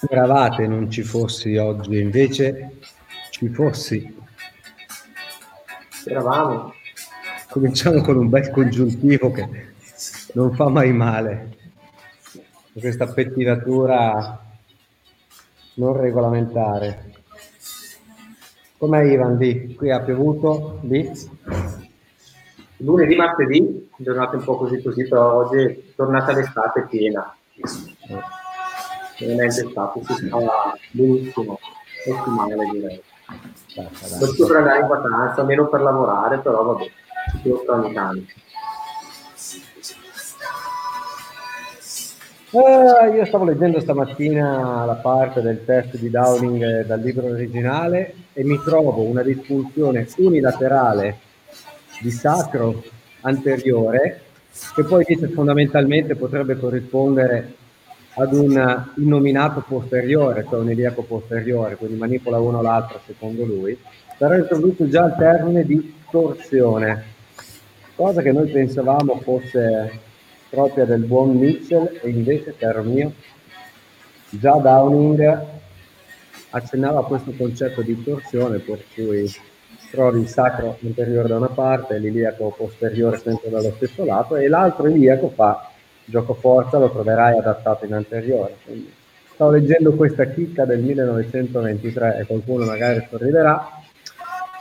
Speravate non ci fossi oggi, invece ci fossi. Speravamo. Cominciamo con un bel congiuntivo che non fa mai male. Questa pettinatura non regolamentare. Com'è Ivan D? Qui ha piovuto D? Lunedì, martedì, giornata un po' così così, però oggi è tornata l'estate piena. Veramente stato, si stava benissimo, ottimale direi. Questo per andare in vacanza, meno per lavorare, però vabbè, offro ogni tanto. Uh, io stavo leggendo stamattina la parte del test di Downing dal libro originale e mi trovo una disfunzione unilaterale di sacro anteriore che poi dice fondamentalmente potrebbe corrispondere ad un innominato posteriore, cioè un iliaco posteriore, quindi manipola uno o l'altro secondo lui, però introduce già il termine di torsione, cosa che noi pensavamo fosse propria del buon Mitchell e invece, caro mio, già Downing accennava a questo concetto di torsione per cui trovi il sacro anteriore da una parte l'iliaco posteriore sempre dallo stesso lato e l'altro iliaco fa gioco forza, lo troverai adattato in anteriore. Quindi, stavo leggendo questa chicca del 1923 e qualcuno magari sorriderà,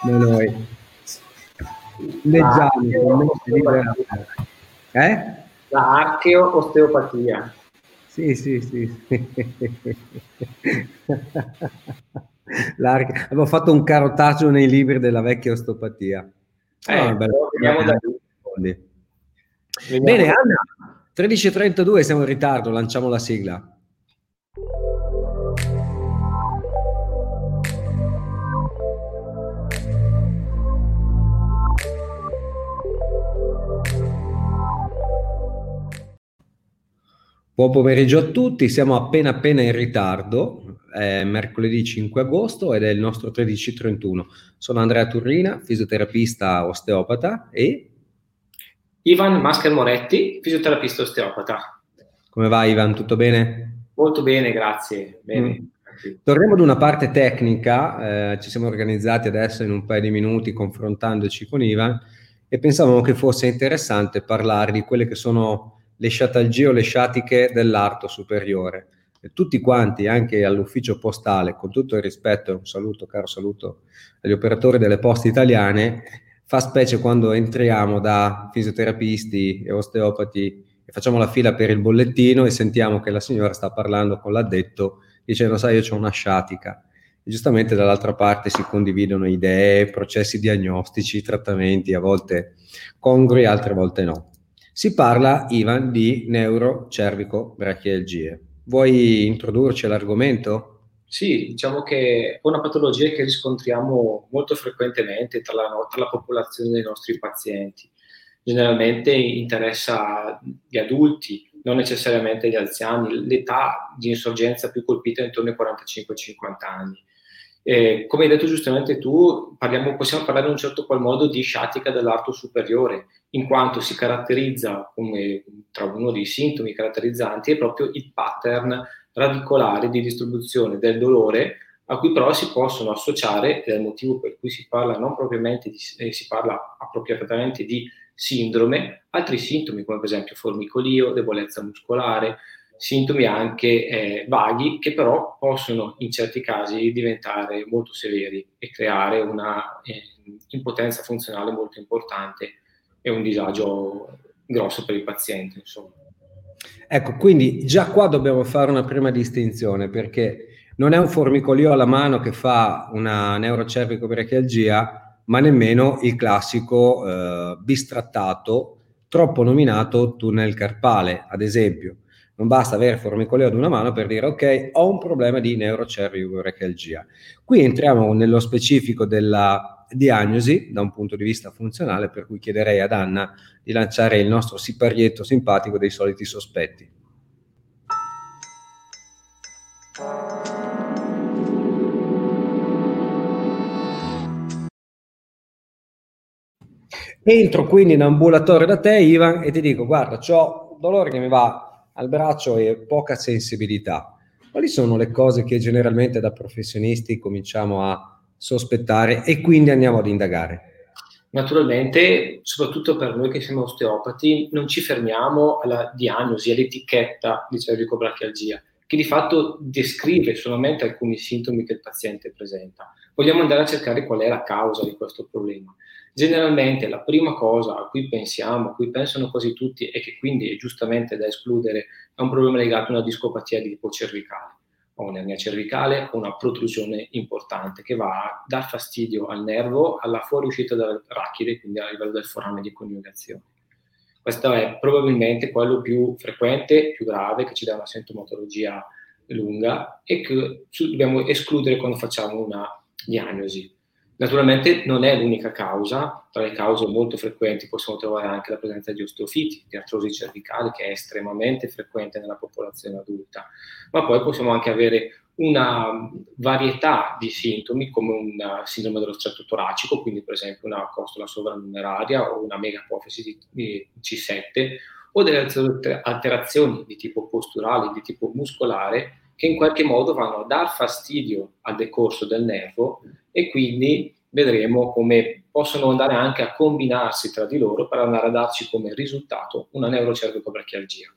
ma noi leggiamo ah, eh? la archeo-osteopatia. Sì, sì, sì. Avevo fatto un carotaggio nei libri della vecchia osteopatia. Eh, oh, veniamo da Bene, Anna, 13.32, siamo in ritardo, lanciamo la sigla. Buon pomeriggio a tutti, siamo appena appena in ritardo, è mercoledì 5 agosto ed è il nostro 13.31. Sono Andrea Turrina, fisioterapista osteopata e... Ivan Masker Moretti, fisioterapista osteopata. Come va Ivan, tutto bene? Molto bene, grazie. Bene. Mm. Torniamo ad una parte tecnica, eh, ci siamo organizzati adesso in un paio di minuti confrontandoci con Ivan e pensavamo che fosse interessante parlare di quelle che sono le sciatalgie o le sciatiche dell'arto superiore. E tutti quanti, anche all'ufficio postale, con tutto il rispetto e un saluto, caro saluto agli operatori delle poste italiane, fa specie quando entriamo da fisioterapisti e osteopati e facciamo la fila per il bollettino e sentiamo che la signora sta parlando con l'addetto dicendo sai io ho una sciatica e giustamente dall'altra parte si condividono idee, processi diagnostici, trattamenti a volte congrui, altre volte no. Si parla, Ivan, di neurocervico-brachialgie. Vuoi introdurci all'argomento? Sì, diciamo che è una patologia che riscontriamo molto frequentemente tra la, tra la popolazione dei nostri pazienti. Generalmente interessa gli adulti, non necessariamente gli anziani. L'età di insorgenza più colpita è intorno ai 45-50 anni. Eh, come hai detto giustamente tu, parliamo, possiamo parlare in un certo qual modo di sciatica dell'arto superiore, in quanto si caratterizza come tra uno dei sintomi caratterizzanti è proprio il pattern radicolare di distribuzione del dolore a cui però si possono associare, ed è il motivo per cui si parla non propriamente di, eh, si parla appropriatamente di sindrome, altri sintomi come per esempio formicolio, debolezza muscolare, sintomi anche eh, vaghi che però possono in certi casi diventare molto severi e creare una eh, impotenza funzionale molto importante e un disagio grosso per il paziente. Insomma. Ecco, quindi già qua dobbiamo fare una prima distinzione perché non è un formicolio alla mano che fa una neurocervico-brachialgia, ma nemmeno il classico eh, bistrattato troppo nominato tunnel carpale, ad esempio non basta avere formicolio ad una mano per dire ok, ho un problema di neurocervico-brachialgia. Qui entriamo nello specifico della diagnosi da un punto di vista funzionale, per cui chiederei ad Anna di lanciare il nostro siparietto simpatico dei soliti sospetti. Entro quindi in ambulatorio da te, Ivan, e ti dico: Guarda, ho dolore che mi va al braccio e poca sensibilità. quali sono le cose che generalmente da professionisti cominciamo a sospettare e quindi andiamo ad indagare? Naturalmente, soprattutto per noi che siamo osteopati, non ci fermiamo alla diagnosi, all'etichetta di cervicobrachialgia, che di fatto descrive solamente alcuni sintomi che il paziente presenta. Vogliamo andare a cercare qual è la causa di questo problema. Generalmente la prima cosa a cui pensiamo, a cui pensano quasi tutti e che quindi è giustamente da escludere, è un problema legato a una discopatia di tipo cervicale o un'ernia cervicale o una protrusione importante che va a dar fastidio al nervo alla fuoriuscita della rachide, quindi a livello del forame di coniugazione. Questo è probabilmente quello più frequente, più grave, che ci dà una sintomatologia lunga e che dobbiamo escludere quando facciamo una diagnosi. Naturalmente non è l'unica causa, tra le cause molto frequenti possiamo trovare anche la presenza di osteofiti, di artrosi cervicali, che è estremamente frequente nella popolazione adulta, ma poi possiamo anche avere una varietà di sintomi come una sindrome dello stretto toracico, quindi per esempio una costola sovranumeraria o una megapofisi di C7 o delle alterazioni di tipo posturale, di tipo muscolare che in qualche modo vanno a dar fastidio al decorso del nervo e quindi vedremo come possono andare anche a combinarsi tra di loro per andare a darci come risultato una neurocervicobrachialgia.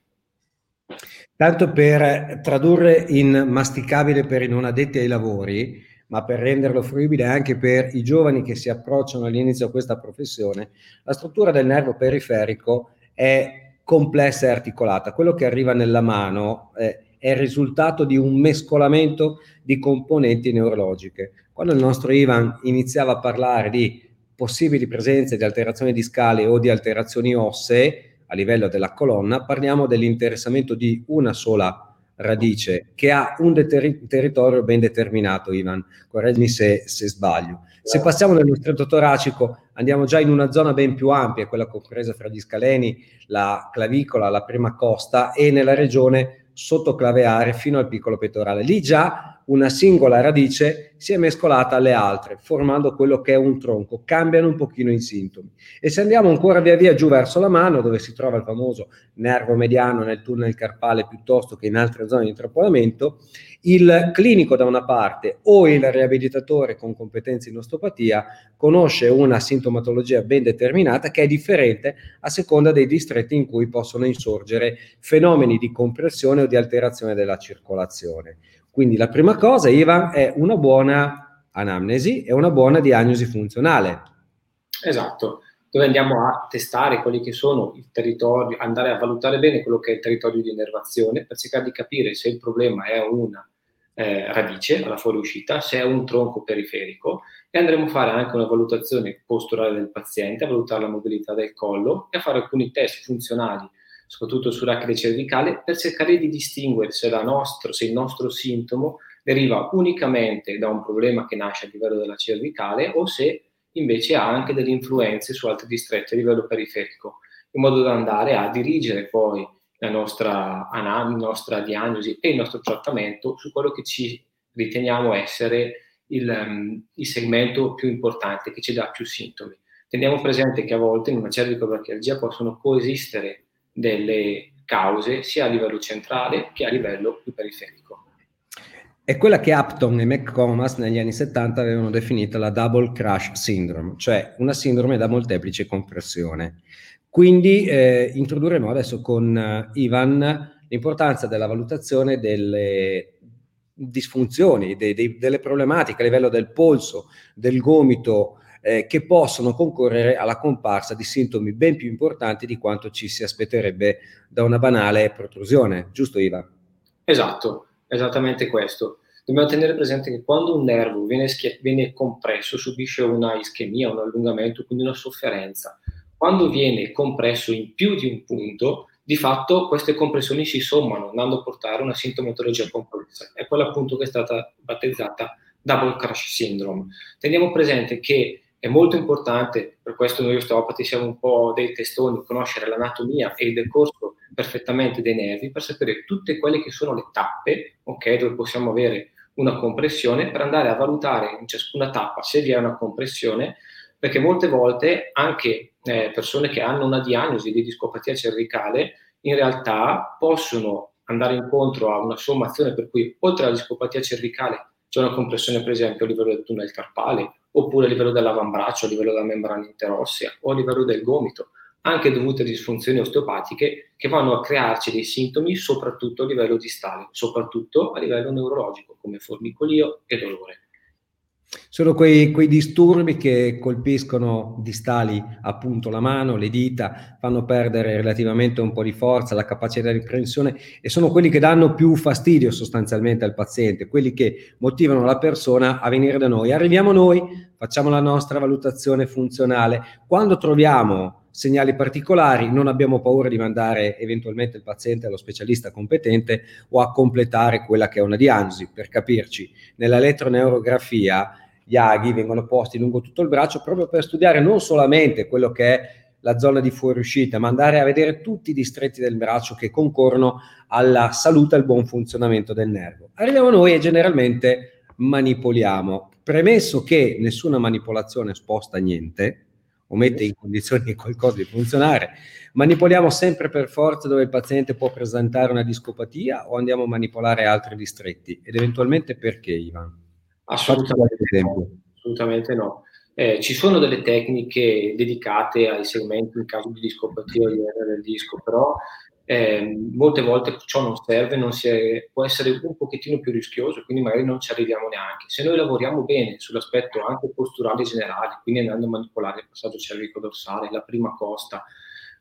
Tanto per tradurre in masticabile per i non addetti ai lavori, ma per renderlo fruibile anche per i giovani che si approcciano all'inizio a questa professione, la struttura del nervo periferico è complessa e articolata. Quello che arriva nella mano eh, è il risultato di un mescolamento di componenti neurologiche. Quando il nostro Ivan iniziava a parlare di possibili presenze di alterazioni discali o di alterazioni ossee, a livello della colonna, parliamo dell'interessamento di una sola radice che ha un ter- territorio ben determinato, Ivan, correggimi se, se sbaglio. Se passiamo nello stretto toracico andiamo già in una zona ben più ampia, quella compresa fra gli scaleni, la clavicola, la prima costa e nella regione sottoclaveare fino al piccolo pettorale. Lì già una singola radice si è mescolata alle altre, formando quello che è un tronco, cambiano un pochino i sintomi. E se andiamo ancora via via giù verso la mano, dove si trova il famoso nervo mediano nel tunnel carpale piuttosto che in altre zone di intrappolamento, il clinico da una parte o il riabilitatore con competenze in osteopatia conosce una sintomatologia ben determinata che è differente a seconda dei distretti in cui possono insorgere fenomeni di compressione o di alterazione della circolazione. Quindi la prima cosa, Ivan, è una buona anamnesi e una buona diagnosi funzionale. Esatto, dove andiamo a testare quelli che sono i territori, andare a valutare bene quello che è il territorio di innervazione per cercare di capire se il problema è una eh, radice alla fuoriuscita, se è un tronco periferico e andremo a fare anche una valutazione posturale del paziente, a valutare la mobilità del collo e a fare alcuni test funzionali soprattutto sull'acne cervicale, per cercare di distinguere se, nostro, se il nostro sintomo deriva unicamente da un problema che nasce a livello della cervicale o se invece ha anche delle influenze su altri distretti a livello periferico, in modo da andare a dirigere poi la nostra, la nostra diagnosi e il nostro trattamento su quello che ci riteniamo essere il, um, il segmento più importante, che ci dà più sintomi. Teniamo presente che a volte in una cervicobrachialgia possono coesistere delle cause sia a livello centrale che a livello più periferico. È quella che Upton e McComas negli anni 70 avevano definito la double crash syndrome, cioè una sindrome da molteplice compressione. Quindi eh, introdurremo adesso con uh, Ivan l'importanza della valutazione delle disfunzioni, dei, dei, delle problematiche a livello del polso, del gomito, eh, che possono concorrere alla comparsa di sintomi ben più importanti di quanto ci si aspetterebbe da una banale protrusione, giusto Iva? Esatto, esattamente questo. Dobbiamo tenere presente che quando un nervo viene, schia- viene compresso subisce una ischemia, un allungamento, quindi una sofferenza. Quando viene compresso in più di un punto, di fatto queste compressioni si sommano, andando a portare una sintomatologia complessa. È quella appunto che è stata battezzata double crash syndrome. Teniamo presente che è molto importante, per questo noi osteopati siamo un po' dei testoni, conoscere l'anatomia e il decorso perfettamente dei nervi per sapere tutte quelle che sono le tappe, ok, dove possiamo avere una compressione, per andare a valutare in ciascuna tappa se vi è una compressione, perché molte volte anche eh, persone che hanno una diagnosi di discopatia cervicale in realtà possono andare incontro a una sommazione per cui oltre alla discopatia cervicale c'è una compressione per esempio a livello del tunnel carpale, oppure a livello dell'avambraccio, a livello della membrana interossea o a livello del gomito, anche dovute a disfunzioni osteopatiche che vanno a crearci dei sintomi soprattutto a livello distale, soprattutto a livello neurologico come formicolio e dolore. Sono quei, quei, disturbi che colpiscono distali appunto la mano, le dita, fanno perdere relativamente un po' di forza, la capacità di prensione e sono quelli che danno più fastidio sostanzialmente al paziente, quelli che motivano la persona a venire da noi. Arriviamo noi, facciamo la nostra valutazione funzionale. Quando troviamo segnali particolari non abbiamo paura di mandare eventualmente il paziente allo specialista competente o a completare quella che è una diagnosi. Per capirci, nell'elettroneurografia gli aghi vengono posti lungo tutto il braccio proprio per studiare non solamente quello che è la zona di fuoriuscita, ma andare a vedere tutti i distretti del braccio che concorrono alla salute e al buon funzionamento del nervo. Arriviamo noi e generalmente manipoliamo. Premesso che nessuna manipolazione sposta niente, o mette in condizioni qualcosa di funzionare, manipoliamo sempre per forza dove il paziente può presentare una discopatia o andiamo a manipolare altri distretti? Ed eventualmente perché, Ivan? Assolutamente no. Assolutamente no. Eh, ci sono delle tecniche dedicate ai segmenti in caso di discopatia o di del disco, però eh, molte volte ciò non serve, non è, può essere un pochettino più rischioso, quindi magari non ci arriviamo neanche. Se noi lavoriamo bene sull'aspetto anche posturale generale, quindi andando a manipolare il passaggio cervico-dorsale, la prima costa,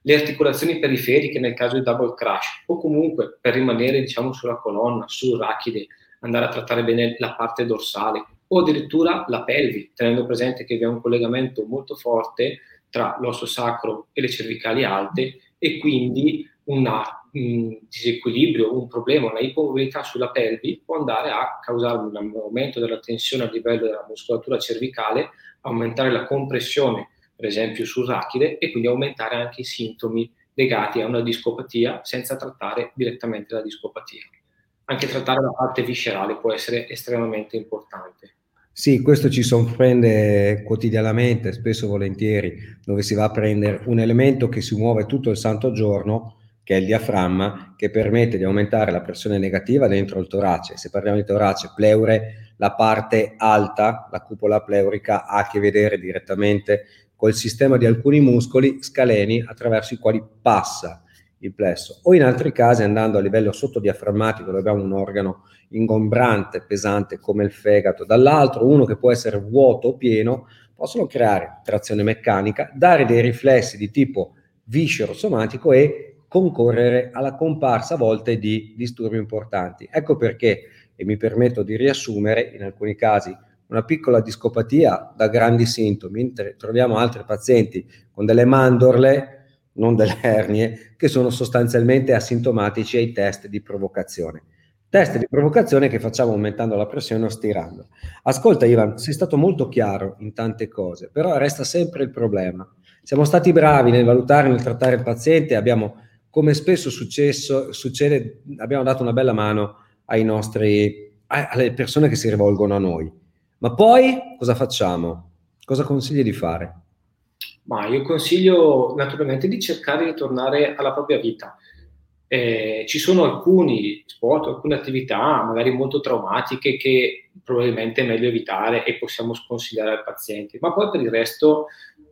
le articolazioni periferiche nel caso di double crash, o comunque per rimanere diciamo sulla colonna, sul rachide, andare a trattare bene la parte dorsale o addirittura la pelvi, tenendo presente che vi è un collegamento molto forte tra l'osso sacro e le cervicali alte e quindi un disequilibrio, un problema, una ipomobilità sulla pelvi può andare a causare un aumento della tensione a livello della muscolatura cervicale, aumentare la compressione, per esempio sul rachide, e quindi aumentare anche i sintomi legati a una discopatia senza trattare direttamente la discopatia anche trattare la parte viscerale può essere estremamente importante. Sì, questo ci sorprende quotidianamente, spesso e volentieri, dove si va a prendere un elemento che si muove tutto il santo giorno, che è il diaframma, che permette di aumentare la pressione negativa dentro il torace. Se parliamo di torace, pleure, la parte alta, la cupola pleurica, ha a che vedere direttamente col sistema di alcuni muscoli scaleni attraverso i quali passa il plesso, o in altri casi andando a livello sottodiaframmatico dove abbiamo un organo ingombrante, pesante come il fegato, dall'altro uno che può essere vuoto o pieno, possono creare trazione meccanica, dare dei riflessi di tipo viscero somatico e concorrere alla comparsa a volte di disturbi importanti. Ecco perché, e mi permetto di riassumere, in alcuni casi una piccola discopatia da grandi sintomi, mentre troviamo altri pazienti con delle mandorle non delle ernie, che sono sostanzialmente asintomatici ai test di provocazione. Test di provocazione che facciamo aumentando la pressione o stirando. Ascolta Ivan, sei stato molto chiaro in tante cose, però resta sempre il problema. Siamo stati bravi nel valutare, nel trattare il paziente, abbiamo, come spesso successo, succede, abbiamo dato una bella mano nostri, alle persone che si rivolgono a noi. Ma poi cosa facciamo? Cosa consigli di fare? Ma io consiglio naturalmente di cercare di tornare alla propria vita. Eh, ci sono alcuni sport, alcune attività magari molto traumatiche che probabilmente è meglio evitare e possiamo sconsigliare al paziente, ma poi per il resto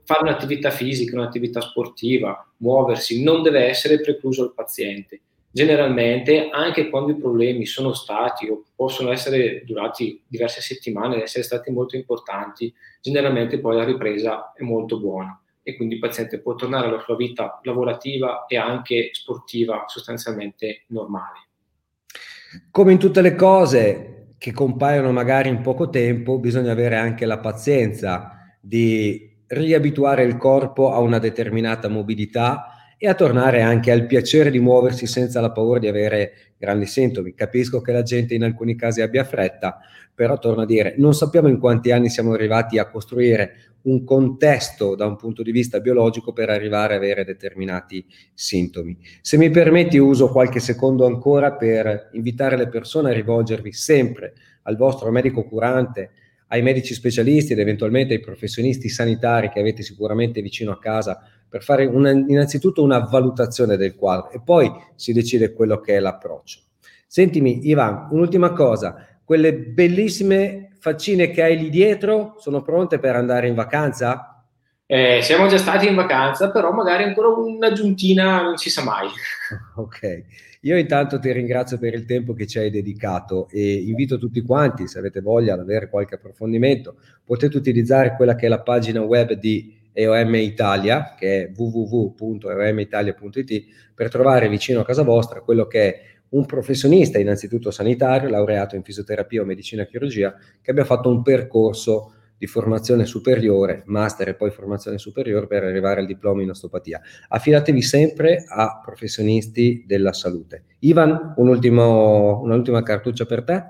fare un'attività fisica, un'attività sportiva, muoversi non deve essere precluso al paziente. Generalmente, anche quando i problemi sono stati o possono essere durati diverse settimane, essere stati molto importanti, generalmente poi la ripresa è molto buona e quindi il paziente può tornare alla sua vita lavorativa e anche sportiva sostanzialmente normale. Come in tutte le cose che compaiono magari in poco tempo, bisogna avere anche la pazienza di riabituare il corpo a una determinata mobilità e a tornare anche al piacere di muoversi senza la paura di avere grandi sintomi. Capisco che la gente in alcuni casi abbia fretta, però torno a dire, non sappiamo in quanti anni siamo arrivati a costruire un contesto da un punto di vista biologico per arrivare a avere determinati sintomi. Se mi permetti uso qualche secondo ancora per invitare le persone a rivolgervi sempre al vostro medico curante, ai medici specialisti ed eventualmente ai professionisti sanitari che avete sicuramente vicino a casa per fare una, innanzitutto una valutazione del quadro e poi si decide quello che è l'approccio. Sentimi, Ivan, un'ultima cosa. Quelle bellissime faccine che hai lì dietro sono pronte per andare in vacanza? Eh, siamo già stati in vacanza, però magari ancora un'aggiuntina non si sa mai. Ok, io intanto ti ringrazio per il tempo che ci hai dedicato e invito tutti quanti, se avete voglia di avere qualche approfondimento, potete utilizzare quella che è la pagina web di EOM Italia, che è www.eomitalia.it, per trovare vicino a casa vostra quello che è un professionista, innanzitutto sanitario, laureato in fisioterapia o medicina e chirurgia, che abbia fatto un percorso di formazione superiore, master e poi formazione superiore per arrivare al diploma in osteopatia. Affidatevi sempre a professionisti della salute. Ivan, un ultimo, un'ultima cartuccia per te?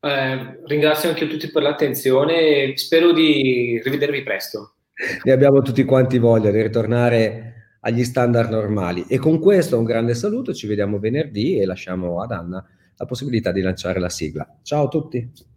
Eh, ringrazio anche tutti per l'attenzione e spero di rivedervi presto. Ne abbiamo tutti quanti voglia di ritornare agli standard normali. E con questo un grande saluto, ci vediamo venerdì e lasciamo ad Anna la possibilità di lanciare la sigla. Ciao a tutti!